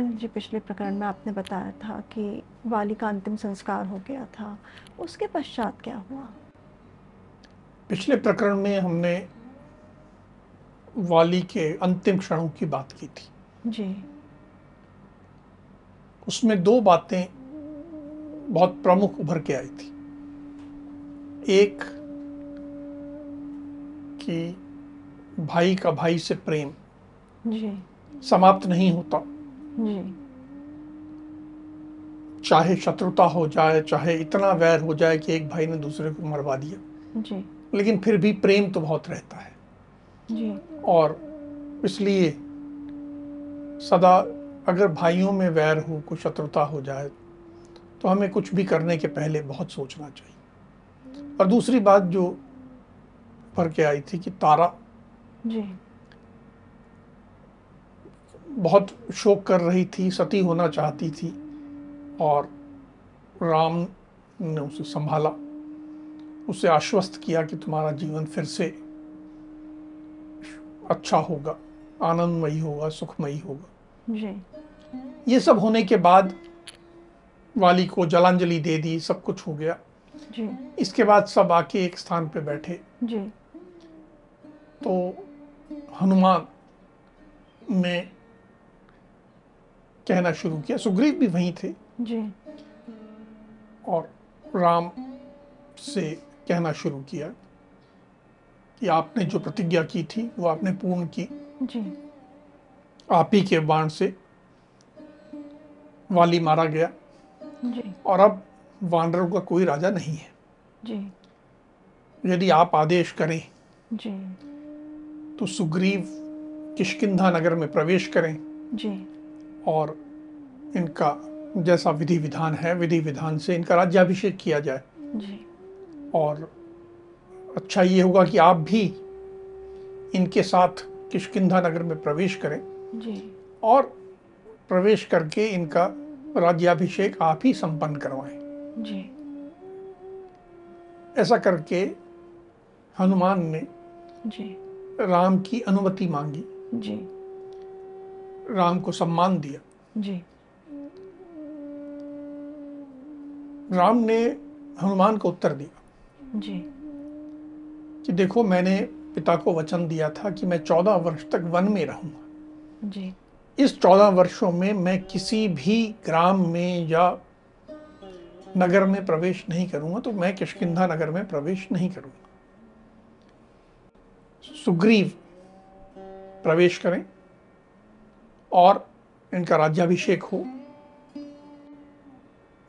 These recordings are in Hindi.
जी पिछले प्रकरण में आपने बताया था कि वाली का अंतिम संस्कार हो गया था। उसके पश्चात क्या हुआ? पिछले प्रकरण में हमने वाली के अंतिम क्षणों की बात की थी। जी। उसमें दो बातें बहुत प्रमुख उभर के आई थी। एक कि भाई का भाई से प्रेम जी। समाप्त नहीं होता। चाहे शत्रुता हो जाए चाहे इतना वैर हो जाए कि एक भाई ने दूसरे को मरवा दिया। जी। लेकिन फिर भी प्रेम तो बहुत रहता है। जी। और इसलिए सदा अगर भाइयों में वैर हो कुछ शत्रुता हो जाए तो हमें कुछ भी करने के पहले बहुत सोचना चाहिए। और दूसरी बात जो भर के आई थी कि तारा जी। बहुत शोक कर रही थी सती होना चाहती थी और राम ने उसे संभाला। उसे आश्वस्त किया कि तुम्हारा जीवन फिर से अच्छा होगा आनंदमयी होगा सुखमयी होगा। जी। ये सब होने के बाद वाली को जलांजलि दे दी सब कुछ हो गया। जी। इसके बाद सब आके एक स्थान पे बैठे। जी। तो हनुमान ने कहना शुरू किया। सुग्रीव भी वहीं थे। जी। और राम से कहना शुरू किया कि आपने जो प्रतिज्ञा की थी वो आपने पूर्ण की। जी। आप ही के बाण से वाली मारा गया। जी। और अब वानरों का कोई राजा नहीं है। जी। यदि आप आदेश करें जी। तो सुग्रीव किष्किंधा नगर में प्रवेश करें। जी। और इनका जैसा विधि विधान है विधि विधान से इनका राज्याभिषेक किया जाए। जी। और अच्छा ये होगा कि आप भी इनके साथ किष्किंधा नगर में प्रवेश करें। जी। और प्रवेश करके इनका राज्याभिषेक आप ही संपन्न करवाएँ। जी। ऐसा करके हनुमान ने जी। राम की अनुमति मांगी। जी। राम को सम्मान दिया। जी। राम ने हनुमान को उत्तर दिया। जी। कि देखो मैंने पिता को वचन दिया था कि मैं चौदह वर्ष तक वन में रहूँगा। जी। इस चौदह वर्षों में मैं किसी भी ग्राम में या नगर में प्रवेश नहीं करूँगा तो मैं किष्किंधा नगर में प्रवेश नहीं करूँगा। सुग्रीव प्रवेश करें। और इनका राज्याभिषेक हो।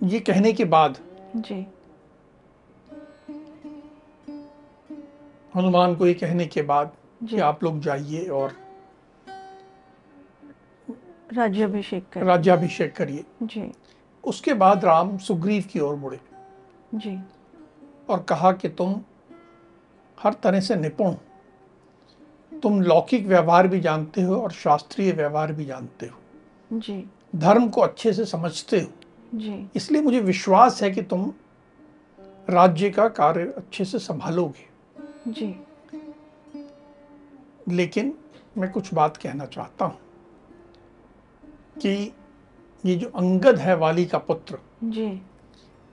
ये कहने के बाद जी। हनुमान को ये कहने के बाद कि। आप लोग जाइए और राज्याभिषेक कर राज्याभिषेक करिए। जी। उसके बाद राम सुग्रीव की ओर मुड़े। जी। और कहा कि तुम हर तरह से निपुण हो। तुम लौकिक व्यवहार भी जानते हो और शास्त्रीय व्यवहार भी जानते हो। जी। धर्म को अच्छे से समझते हो। जी। इसलिए मुझे विश्वास है कि तुम राज्य का कार्य अच्छे से संभालोगे। जी। लेकिन मैं कुछ बात कहना चाहता हूँ कि ये जो अंगद है वाली का पुत्र जी।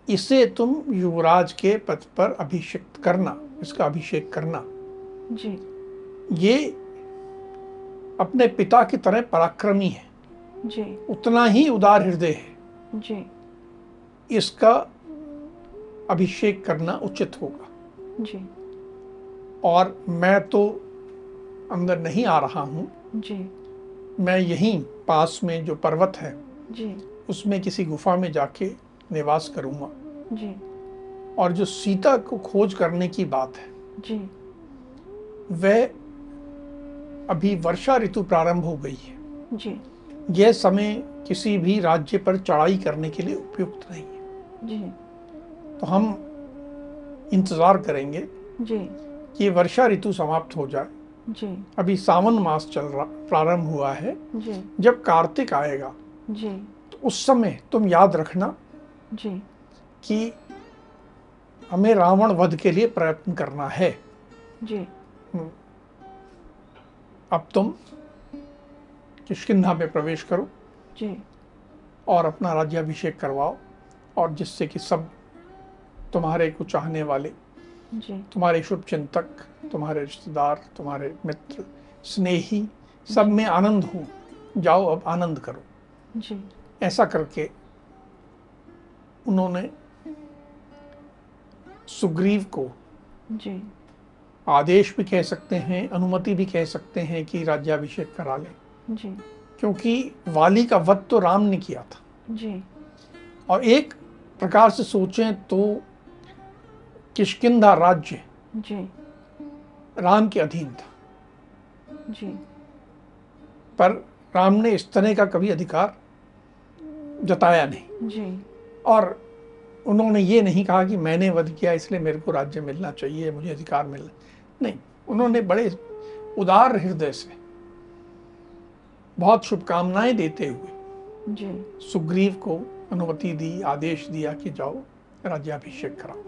इसे तुम युवराज के पद पर अभिषेक करना इसका अभिषेक करना। जी। ये अपने पिता की तरह पराक्रमी है। जी। उतना ही उदार हृदय है। जी। इसका अभिषेक करना उचित होगा। जी। और मैं तो अंदर नहीं आ रहा हूँ। जी। मैं यहीं पास में जो पर्वत है जी। उसमें किसी गुफा में जाके निवास करूँगा। जी। और जो सीता को खोज करने की बात है जी। वह अभी वर्षा ऋतु प्रारंभ हो गई है। जी। यह समय किसी भी राज्य पर चढ़ाई करने के लिए उपयुक्त नहीं है। जी। तो हम इंतज़ार करेंगे जी। कि वर्षा ऋतु समाप्त हो जाए। जी। अभी सावन मास चल रहा प्रारंभ हुआ है। जी। जब कार्तिक आएगा जी। तो उस समय तुम याद रखना जी। कि हमें रावण वध के लिए प्रयत्न करना है। जी। अब तुम किष्किंधा में प्रवेश करो जी। और अपना राज्याभिषेक करवाओ और जिससे कि सब तुम्हारे को चाहने वाले जी। तुम्हारे शुभ चिंतक तुम्हारे रिश्तेदार तुम्हारे मित्र स्नेही सब में आनंद हो जाओ अब आनंद करो। जी। ऐसा करके उन्होंने सुग्रीव को जी। आदेश भी कह सकते हैं अनुमति भी कह सकते हैं कि राज्याभिषेक करा लें। जी। क्योंकि वाली का वध तो राम ने किया था। जी। और एक प्रकार से सोचें तो किष्किंधा राज्य जी। राम के अधीन था। जी। पर राम ने इस तरह का कभी अधिकार जताया नहीं। जी। और उन्होंने ये नहीं कहा कि मैंने वध किया इसलिए मेरे को राज्य मिलना चाहिए मुझे अधिकार मिलना नहीं उन्होंने बड़े उदार हृदय से बहुत शुभकामनाएँ देते हुए जी। सुग्रीव को अनुमति दी आदेश दिया कि जाओ राज्याभिषेक कराओ।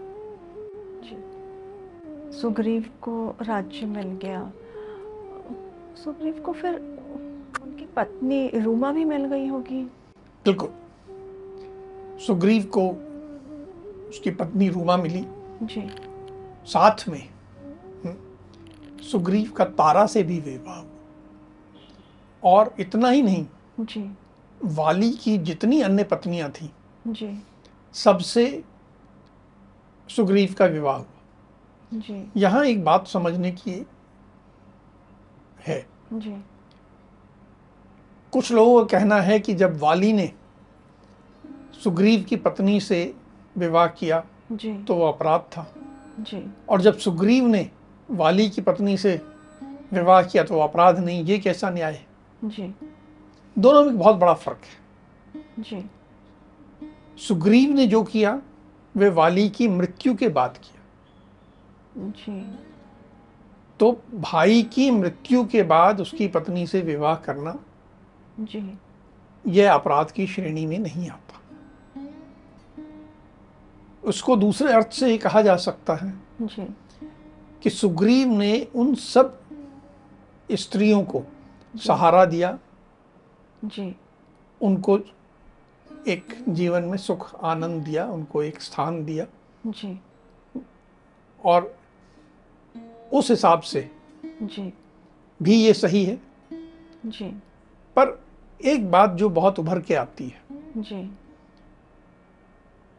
सुग्रीव को राज्य मिल गया। सुग्रीव को फिर उनकी पत्नी रूमा भी मिल गई होगी। बिल्कुल। सुग्रीव को उसकी पत्नी रूमा मिली। जी। साथ में सुग्रीव का तारा से भी विवाह हुआ। और इतना ही नहीं जी। वाली की जितनी अन्य पत्नियाँ थी जी। सबसे सुग्रीव का विवाह हुआ। जी। यहाँ एक बात समझने की है। जी। कुछ लोगों का कहना है कि जब वाली ने सुग्रीव की पत्नी से विवाह किया जी। तो वो अपराध था। जी। और जब सुग्रीव ने वाली की पत्नी से विवाह किया तो अपराध नहीं ये कैसा न्याय है? जी। दोनों में बहुत बड़ा फ़र्क है। जी। सुग्रीव ने जो किया वे वाली की मृत्यु के बाद किया। जी। तो भाई की मृत्यु के बाद उसकी पत्नी से विवाह करना जी। यह अपराध की श्रेणी में नहीं आता। उसको दूसरे अर्थ से ही कहा जा सकता है जी। कि सुग्रीव ने उन सब स्त्रियों को सहारा दिया। जी। उनको एक जीवन में सुख आनंद दिया उनको एक स्थान दिया। जी। और उस हिसाब से जी। भी ये सही है। जी। पर एक बात जो बहुत उभर के आती है। जी।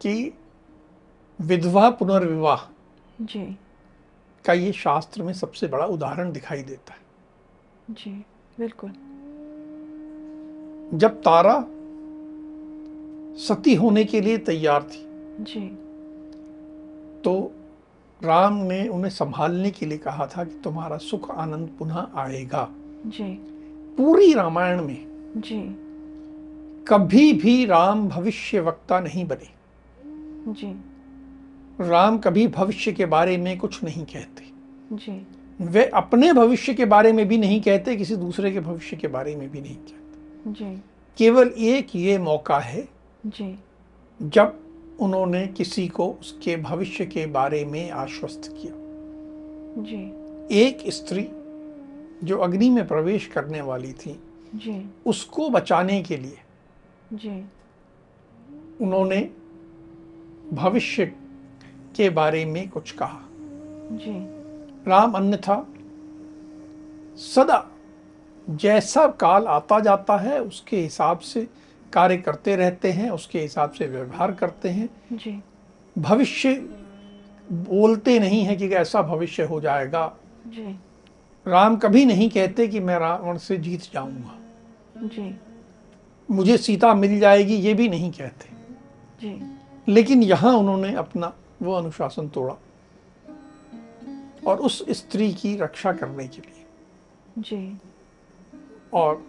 कि विधवा पुनर्विवाह जी। का ये शास्त्र में सबसे बड़ा उदाहरण दिखाई देता है। जी बिल्कुल। जब तारा सती होने के लिए तैयार थी जी। तो राम ने उन्हें संभालने के लिए कहा था कि तुम्हारा सुख आनंद पुनः आएगा। जी। पूरी रामायण में जी। कभी भी राम भविष्य वक्ता नहीं बने। जी। राम कभी भविष्य के बारे में कुछ नहीं कहते। जी। वे अपने भविष्य के बारे में भी नहीं कहते किसी दूसरे के भविष्य के बारे में भी नहीं कहते। जी। केवल एक ये मौका है जी। जब उन्होंने किसी को उसके भविष्य के बारे में आश्वस्त किया। जी। एक स्त्री जो अग्नि में प्रवेश करने वाली थी जी। उसको बचाने के लिए जी। उन्होंने भविष्य के बारे में कुछ कहा। जी। राम अन्यथा सदा जैसा काल आता जाता है उसके हिसाब से कार्य करते रहते हैं उसके हिसाब से व्यवहार करते हैं। जी। भविष्य बोलते नहीं है कि ऐसा भविष्य हो जाएगा। जी। राम कभी नहीं कहते कि मैं रावण से जीत जाऊँगा। जी। मुझे सीता मिल जाएगी ये भी नहीं कहते। जी। लेकिन यहाँ उन्होंने अपना वो अनुशासन तोड़ा और उस स्त्री की रक्षा करने के लिए। जी। और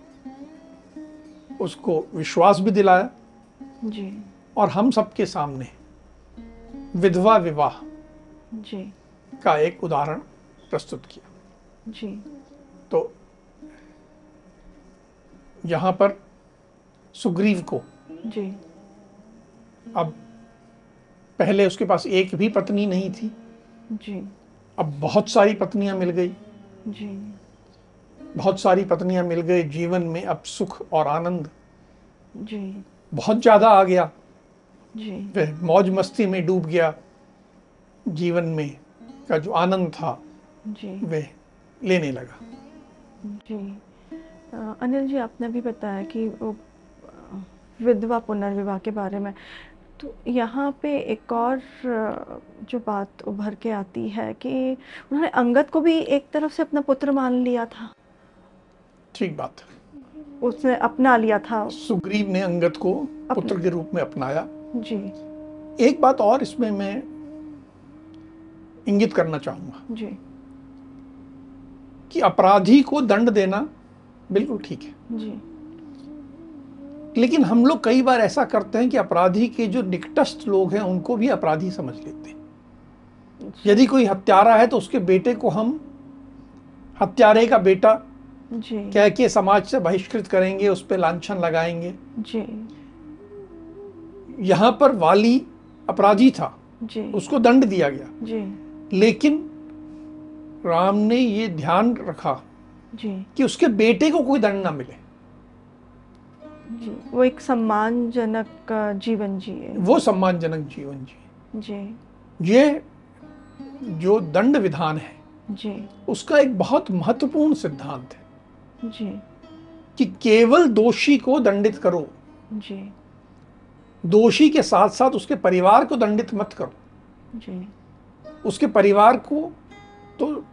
उसको विश्वास भी दिलाया। जी। और हम सबके सामने विधवा विवाह जी। का एक उदाहरण प्रस्तुत किया। जी। तो यहाँ पर सुग्रीव को जी। अब पहले उसके पास एक भी पत्नी नहीं थी। जी। अब बहुत सारी पत्नियाँ मिल गई। जी। बहुत सारी पत्नियाँ मिल गई जीवन में अब सुख और आनंद। जी। बहुत ज़्यादा आ गया। जी। वह मौज मस्ती में डूब गया। जीवन में का जो आनंद था जी। वह लेने लगा। जी। अनिल जी आपने भी बताया कि वो विधवा पुनर्विवाह के बारे में। तो यहाँ पे एक और जो बात उभर के आती है कि उन्होंने अंगद को भी एक तरफ़ से अपना पुत्र मान लिया था। ठीक बात उसने अपना लिया था। सुग्रीव ने अंगद को पुत्र के रूप में अपनाया। जी। एक बात और इसमें मैं इंगित करना चाहूँगा। जी। कि अपराधी को दंड देना बिल्कुल ठीक है। जी। लेकिन हम लोग कई बार ऐसा करते हैं कि अपराधी के जो निकटस्थ लोग हैं उनको भी अपराधी समझ लेते हैं। यदि कोई हत्यारा है तो उसके बेटे को हम हत्यारे का बेटा कह के समाज से बहिष्कृत करेंगे उस पर लांछन लगाएँगे। जी। यहाँ पर वाली अपराधी था। जी। उसको दंड दिया गया। जी। लेकिन राम ने ये ध्यान रखा जी। कि उसके बेटे को कोई दंड ना मिले। जी वो एक सम्मानजनक जीवन जिए। वो सम्मानजनक जीवन जी जी। ये जो दंड विधान है जी। उसका एक बहुत महत्वपूर्ण सिद्धांत है। जी। कि केवल दोषी को दंडित करो। जी। दोषी के साथ साथ उसके परिवार को दंडित मत करो। जी। उसके परिवार को तो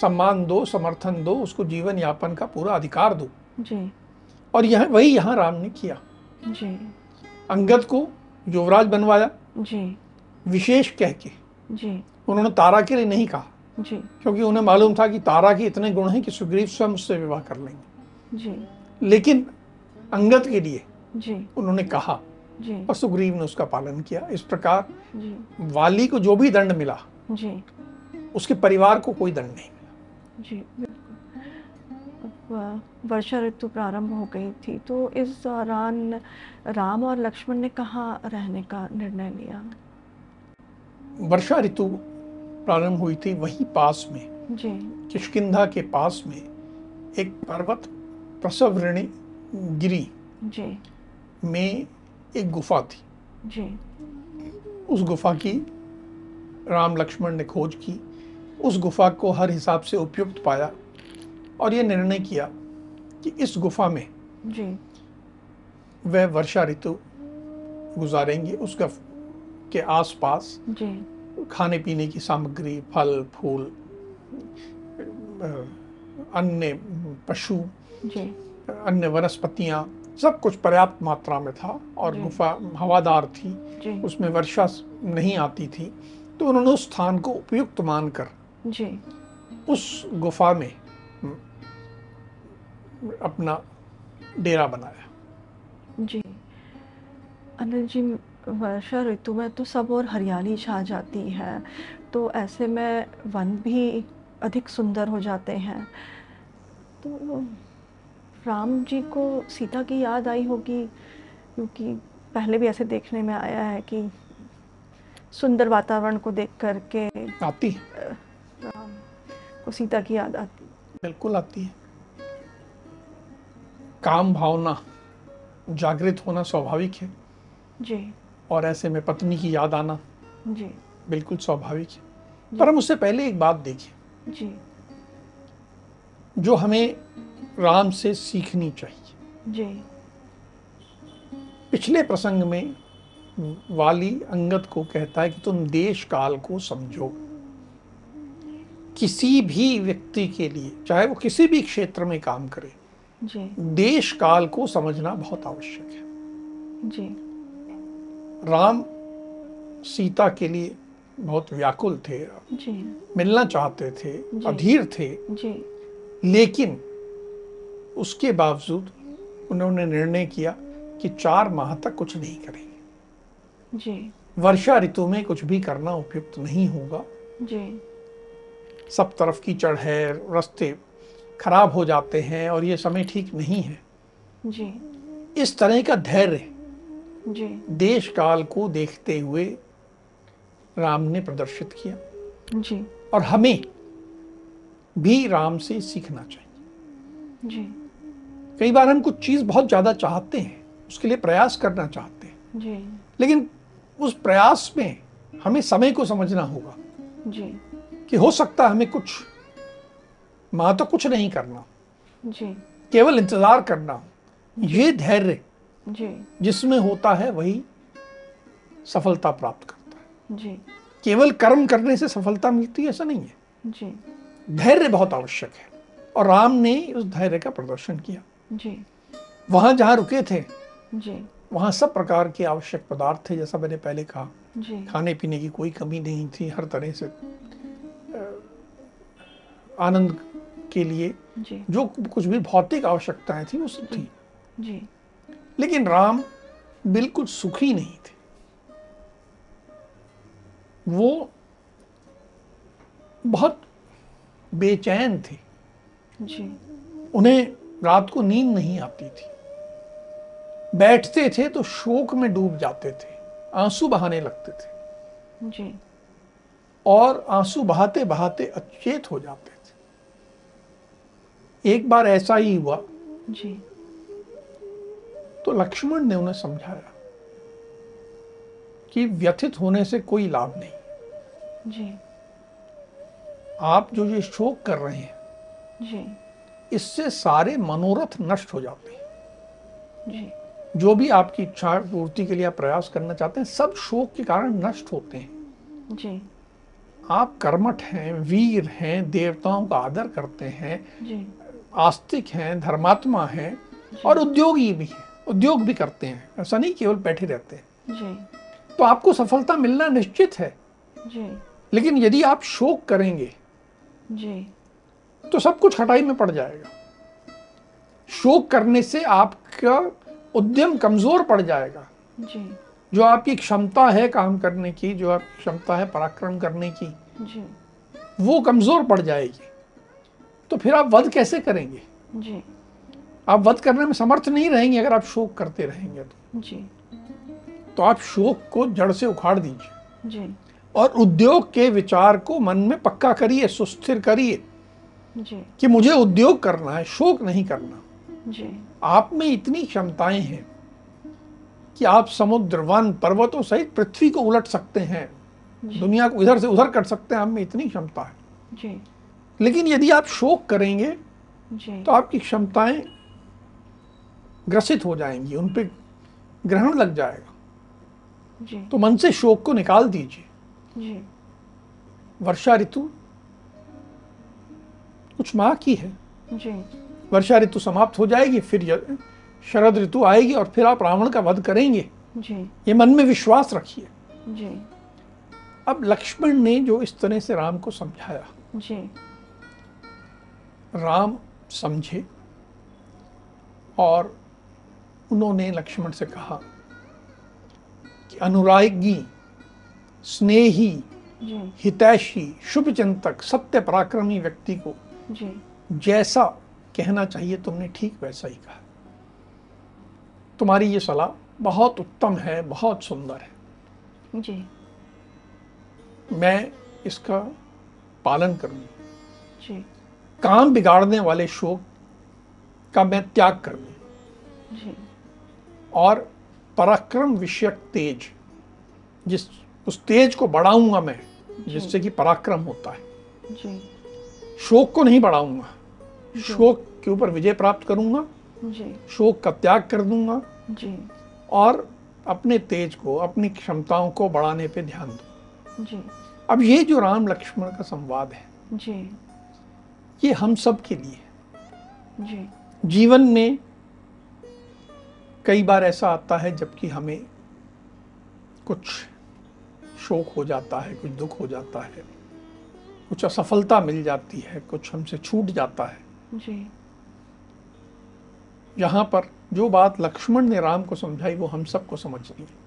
सम्मान दो समर्थन दो उसको जीवन यापन का पूरा अधिकार दो। जी। और यह वही यहाँ राम ने किया। जी। अंगद को युवराज बनवाया। जी। विशेष कह के। जी। उन्होंने तारा के लिए नहीं कहा। जी। क्योंकि उन्हें मालूम था कि तारा के इतने गुण हैं कि सुग्रीव स्वयं उससे विवाह कर लेंगे। जी। लेकिन अंगद के लिए जी। उन्होंने कहा जी। और सुग्रीव ने उसका पालन किया। इस प्रकार जी। वाली को जो भी दंड मिला जी। उसके परिवार को कोई दंड नहीं मिला। जी। वर्षा ऋतु प्रारंभ हो गई थी। तो इस दौरान राम और लक्ष्मण ने कहाँ रहने का निर्णय लिया? वर्षा ऋतु प्रारंभ हुई थी वहीं पास में। जी। किष्किंधा के पास में एक पर्वत प्रसव ऋणी गिरी जी। में एक गुफा थी। जी। उस गुफा की राम लक्ष्मण ने खोज की। उस गुफा को हर हिसाब से उपयुक्त पाया। और ये निर्णय किया कि इस गुफा में जी। वह वर्षा ऋतु गुजारेंगे उस गफ के आसपास जी। खाने पीने की सामग्री फल फूल अन्य पशु जी। अन्य वनस्पतियाँ सब कुछ पर्याप्त मात्रा में था और गुफा हवादार थी जी। उसमें वर्षा नहीं आती थी तो उन्होंने उस स्थान को उपयुक्त मानकर जी। उस गुफा में अपना डेरा बनाया। जी। अनिल जी वर्षा ऋतु में तो सब और हरियाली छा जाती है तो ऐसे में वन भी अधिक सुंदर हो जाते हैं। तो राम जी को सीता की याद आई होगी क्योंकि पहले भी ऐसे देखने में आया है कि सुंदर वातावरण को देख करके आती है। राम को सीता की याद आती। है बिल्कुल आती है। काम भावना जागृत होना स्वाभाविक है। जी। और ऐसे में पत्नी की याद आना जी। बिल्कुल स्वाभाविक है। पर हम उससे पहले एक बात देखें। जी। जो हमें राम से सीखनी चाहिए। जी। पिछले प्रसंग में वाली अंगत को कहता है कि तुम देश काल को समझो। किसी भी व्यक्ति के लिए चाहे वो किसी भी क्षेत्र में काम करे जी। देश काल को समझना बहुत आवश्यक है। जी। राम सीता के लिए बहुत व्याकुल थे। जी। मिलना चाहते थे जी। अधीर थे। जी। लेकिन उसके बावजूद उन्होंने निर्णय किया कि चार माह तक कुछ नहीं करेंगे। जी। वर्षा ऋतु में कुछ भी करना उपयुक्त नहीं होगा। जी। सब तरफ़ कीचड़ है रास्ते खराब हो जाते हैं और ये समय ठीक नहीं है। जी। इस तरह का धैर्य जी। देश काल को देखते हुए राम ने प्रदर्शित किया। जी। और हमें भी राम से सीखना चाहिए। जी। कई बार हम कुछ चीज़ बहुत ज़्यादा चाहते हैं उसके लिए प्रयास करना चाहते हैं। जी। लेकिन उस प्रयास में हमें समय को समझना होगा जी। कि हो सकता है हमें कुछ माँ तो कुछ नहीं करना। जी। केवल इंतज़ार करना। ये धैर्य जी। जिसमें होता है वही सफलता प्राप्त करता है। जी। केवल कर्म करने से सफलता मिलती है ऐसा नहीं है। जी। धैर्य बहुत आवश्यक है। और राम ने उस धैर्य का प्रदर्शन किया। जी। वहाँ जहाँ रुके थे जी। वहाँ सब प्रकार के आवश्यक पदार्थ थे जैसा मैंने पहले कहा। जी। खाने पीने की कोई कमी नहीं थी हर तरह से आनंद के लिए जी। जो कुछ भी भौतिक आवश्यकताएँ थी वो सब थी। जी। लेकिन राम बिल्कुल सुखी नहीं थे। वो बहुत बेचैन थे। जी। उन्हें रात को नींद नहीं आती थी। बैठते थे तो शोक में डूब जाते थे। आँसू बहाने लगते थे। जी। और आँसू बहाते बहाते अचेत हो जाते थे। एक बार ऐसा ही हुआ। जी। तो लक्ष्मण ने उन्हें समझाया कि व्यथित होने से कोई लाभ नहीं। जी। आप जो ये शोक कर रहे हैं जी। इससे सारे मनोरथ नष्ट हो जाते हैं। जी। जो भी आपकी इच्छा पूर्ति के लिए आप प्रयास करना चाहते हैं सब शोक के कारण नष्ट होते हैं। जी। आप कर्मठ हैं वीर हैं देवताओं का आदर करते हैं। जी। आस्तिक हैं धर्मात्मा हैं और उद्योगी भी हैं उद्योग भी करते हैं। ऐसा नहीं केवल बैठे रहते हैं। जी। तो आपको सफलता मिलना निश्चित है। जी। लेकिन यदि आप शोक करेंगे जी। तो सब कुछ हटाई में पड़ जाएगा। शोक करने से आपका उद्यम कमज़ोर पड़ जाएगा। जी। जो आपकी क्षमता है काम करने की जो आपकी क्षमता है पराक्रम करने की जी। वो कमज़ोर पड़ जाएगी। तो फिर आप वध कैसे करेंगे? जी। आप वध करने में समर्थ नहीं रहेंगे अगर आप शोक करते रहेंगे तो। जी। तो आप शोक को जड़ से उखाड़ दीजिए। जी। और उद्योग के विचार को मन में पक्का करिए सुस्थिर करिए कि मुझे उद्योग करना है शोक नहीं करना। जी। आप में इतनी क्षमताएँ हैं कि आप समुद्र वन पर्वतों सहित पृथ्वी को उलट सकते हैं। दुनिया को इधर से उधर कर सकते हैं। आप में इतनी क्षमता है। जी। लेकिन यदि आप शोक करेंगे जी। तो आपकी क्षमताएँ ग्रसित हो जाएँगी उन पे ग्रहण लग जाएगा। जी। तो मन से शोक को निकाल दीजिए। वर्षा ऋतु कुछ माह की है। जी। वर्षा ऋतु समाप्त हो जाएगी फिर शरद ऋतु आएगी और फिर आप रावण का वध करेंगे। जी। ये मन में विश्वास रखिए। जी। अब लक्ष्मण ने जो इस तरह से राम को समझाया जी। राम समझे और उन्होंने लक्ष्मण से कहा कि अनुरागी स्नेही हितैषी शुभ चिंतक सत्य पराक्रमी व्यक्ति को जी। जैसा कहना चाहिए तुमने ठीक वैसा ही कहा। तुम्हारी ये सलाह बहुत उत्तम है बहुत सुंदर है। जी। मैं इसका पालन करूँगी। जी। काम बिगाड़ने वाले शोक का मैं त्याग कर दूँ। और पराक्रम विषयक तेज जिस उस तेज को बढ़ाऊँगा मैं जिससे कि पराक्रम होता है। जी। शोक को नहीं बढ़ाऊँगा। शोक के ऊपर विजय प्राप्त करूँगा। जी। शोक का त्याग कर दूँगा। जी। और अपने तेज को अपनी क्षमताओं को बढ़ाने पे ध्यान दूँगा जी। अब ये जो राम लक्ष्मण का संवाद है जी। ये हम सब के लिए है। जी। जीवन में कई बार ऐसा आता है जबकि हमें कुछ शोक हो जाता है कुछ दुख हो जाता है कुछ असफलता मिल जाती है कुछ हमसे छूट जाता है। जी। यहाँ पर जो बात लक्ष्मण ने राम को समझाई वो हम सबको समझनी है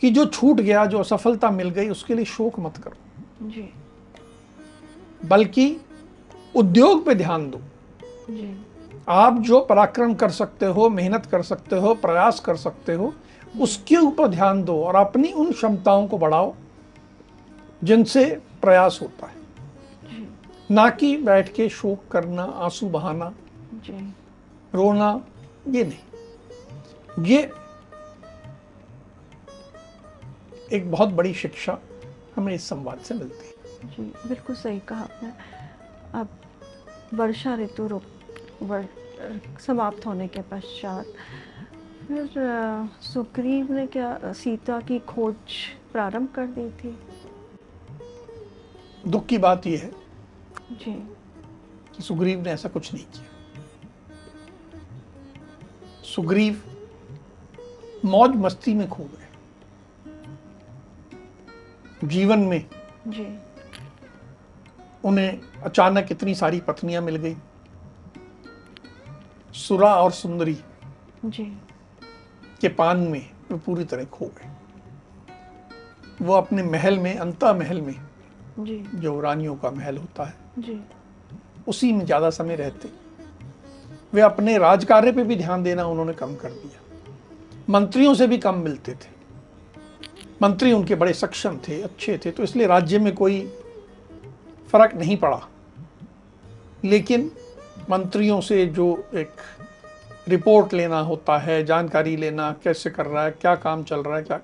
कि जो छूट गया जो असफलता मिल गई उसके लिए शोक मत करो। जी। बल्कि उद्योग पे ध्यान दो। आप जो पराक्रम कर सकते हो मेहनत कर सकते हो प्रयास कर सकते हो उसके ऊपर ध्यान दो और अपनी उन क्षमताओं को बढ़ाओ जिनसे प्रयास होता है। ना कि बैठ के शोक करना आँसू बहाना रोना ये नहीं। ये एक बहुत बड़ी शिक्षा हमें इस संवाद से मिलती है। जी बिल्कुल सही कहा आपने। अब वर्षा ऋतु रुक वर, समाप्त होने के पश्चात फिर सुग्रीव ने क्या सीता की खोज प्रारंभ कर दी थी? दुख की बात यह है जी। कि सुग्रीव ने ऐसा कुछ नहीं किया। सुग्रीव मौज मस्ती में खो गए। जीवन में जी। उन्हें अचानक इतनी सारी पत्नियाँ मिल गई। सुरा और सुंदरी जी। के पान में वे पूरी तरह खो गए। वो अपने महल में अंता महल में जी। जो रानियों का महल होता है जी। उसी में ज़्यादा समय रहते। वे अपने राजकार्य पे भी ध्यान देना उन्होंने कम कर दिया। मंत्रियों से भी कम मिलते थे। मंत्री उनके बड़े सक्षम थे अच्छे थे तो इसलिए राज्य में कोई फ़र्क नहीं पड़ा। लेकिन मंत्रियों से जो एक रिपोर्ट लेना होता है जानकारी लेना कैसे कर रहा है क्या काम चल रहा है क्या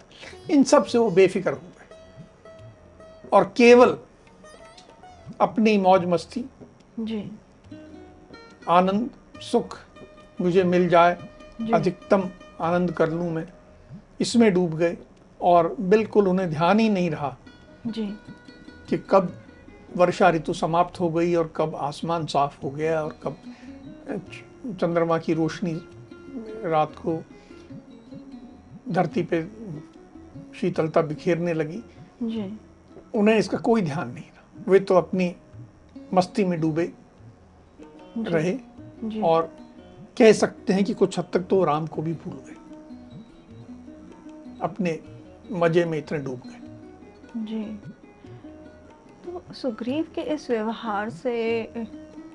इन सबसे वो बेफिक्र हो गए। और केवल अपनी मौज मस्ती जी। आनंद सुख मुझे मिल जाए अधिकतम आनंद कर लूँ मैं इसमें डूब गए और बिल्कुल उन्हें ध्यान ही नहीं रहा जी। कि कब वर्षा ऋतु समाप्त हो गई और कब आसमान साफ़ हो गया और कब चंद्रमा की रोशनी रात को धरती पे शीतलता बिखेरने लगी। जी। उन्हें इसका कोई ध्यान नहीं रहा वे तो अपनी मस्ती में डूबे रहे जी। और कह सकते हैं कि कुछ हद तक तो राम को भी भूल गए। अपने मज़े में इतने डूब गए। जी। तो सुग्रीव के इस व्यवहार से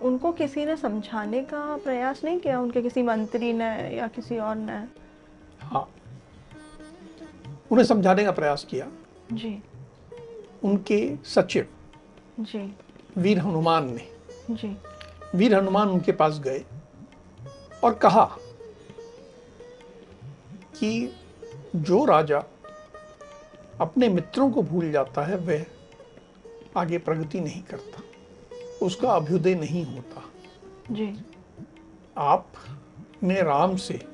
उनको किसी ने समझाने का प्रयास नहीं किया? उनके किसी मंत्री ने या किसी और ने? हाँ। उन्हें समझाने का प्रयास किया। जी। उनके सचिव जी। वीर हनुमान ने जी। वीर हनुमान उनके पास गए और कहा कि जो राजा अपने मित्रों को भूल जाता है वह आगे प्रगति नहीं करता। उसका अभ्युदय नहीं होता। जी। आप ने राम से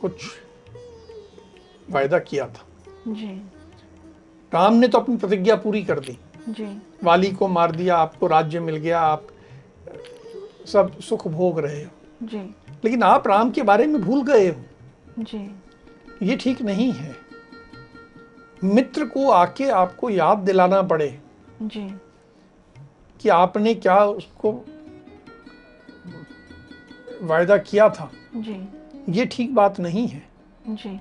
कुछ वायदा किया था। जी। राम ने तो अपनी प्रतिज्ञा पूरी कर दी। जी। वाली को मार दिया आपको राज्य मिल गया आप सब सुख भोग रहे हो। जी। लेकिन आप राम के बारे में भूल गए हो। जी। ये ठीक नहीं है। मित्र को आके आपको याद दिलाना पड़े जी। कि आपने क्या उसको वायदा किया था। जी। ये ठीक बात नहीं है। जी।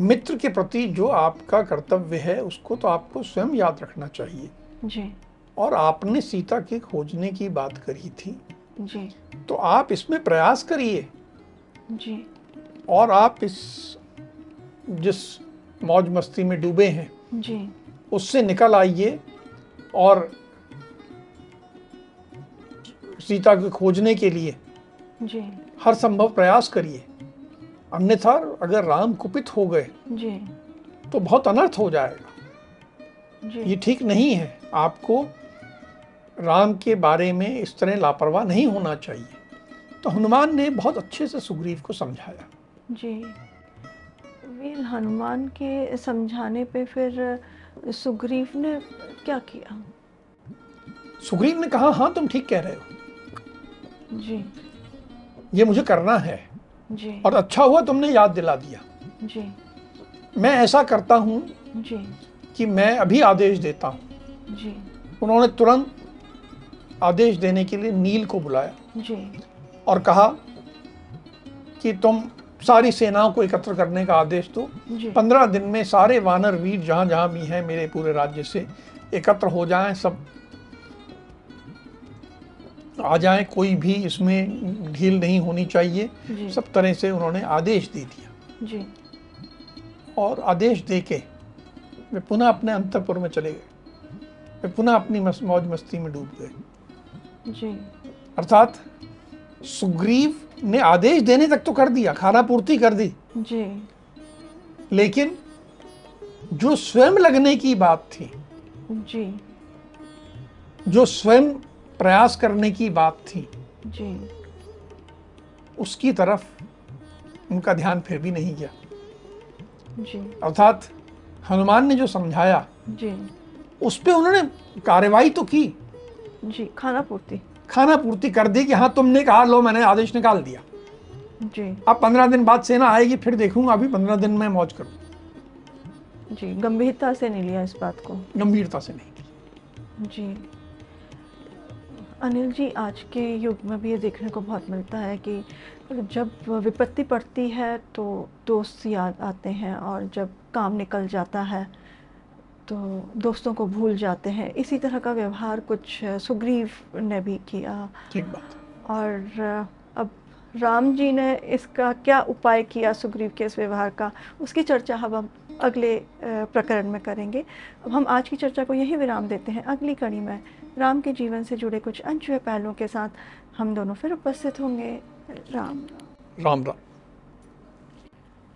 मित्र के प्रति जो आपका कर्तव्य है उसको तो आपको स्वयं याद रखना चाहिए। जी। और आपने सीता के खोजने की बात करी थी। जी। तो आप इसमें प्रयास करिए। जी। और आप इस जिस मौज मस्ती में डूबे हैं। जी। उससे निकल आइए और सीता को खोजने के लिए जी। हर संभव प्रयास करिए। अन्यथा अगर राम कुपित हो गए जी। तो बहुत अनर्थ हो जाएगा। जी। ये ठीक नहीं है। आपको राम के बारे में इस तरह लापरवाह नहीं होना चाहिए। तो हनुमान ने बहुत अच्छे से सुग्रीव को समझाया। जी। वीर हनुमान के समझाने पे फिर सुग्रीव ने क्या किया? सुग्रीव ने कहा हाँ तुम ठीक कह रहे हो। जी। ये मुझे करना है। जी। और अच्छा हुआ तुमने याद दिला दिया। जी। मैं ऐसा करता हूँ जी। कि मैं अभी आदेश देता हूँ। जी। उन्होंने तुरंत आदेश देने के लिए नील को बुलाया जी। और कहा कि तुम सारी सेनाओं को एकत्र करने का आदेश दो। पंद्रह दिन में सारे वानर वीर जहाँ जहाँ भी हैं मेरे पूरे राज्य से एकत्र हो जाएँ सब आ जाएँ कोई भी इसमें ढील नहीं होनी चाहिए। सब तरह से उन्होंने आदेश दे दिया। जी। और आदेश दे के वे पुनः अपने अंतपुर में चले गए। वे पुनः अपनी मौज मस्ती में डूब गए। जी। अर्थात सुग्रीव ने आदेश देने तक तो कर दिया खाना पूर्ति कर दी। जी। लेकिन जो स्वयं लगने की बात थी जी। जो स्वयं प्रयास करने की बात थी जी। उसकी तरफ़ उनका ध्यान फिर भी नहीं गया। जी। अर्थात हनुमान ने जो समझाया जी। उस पर उन्होंने कार्रवाई तो की। जी खाना पूर्ति। खाना पूर्ति कर दी कि हाँ तुमने कहा लो मैंने आदेश निकाल दिया। जी। अब पंद्रह दिन बाद सेना आएगी फिर देखूँगा अभी पंद्रह दिन में मौज करूँ। जी गंभीरता से नहीं लिया इस बात को। गंभीरता से नहीं। जी। अनिल जी आज के युग में भी ये देखने को बहुत मिलता है कि जब विपत्ति पड़ती है तो दोस्त याद आते हैं और जब काम निकल जाता है तो दोस्तों को भूल जाते हैं। इसी तरह का व्यवहार कुछ सुग्रीव ने भी किया। ठीक बात। और अब राम जी ने इसका क्या उपाय किया सुग्रीव के इस व्यवहार का उसकी चर्चा हम अब अगले प्रकरण में करेंगे। अब हम आज की चर्चा को यही विराम देते हैं। अगली कड़ी में राम के जीवन से जुड़े कुछ अनछुए पहलुओं के साथ हम दोनों फिर उपस्थित होंगे। राम। राम राम।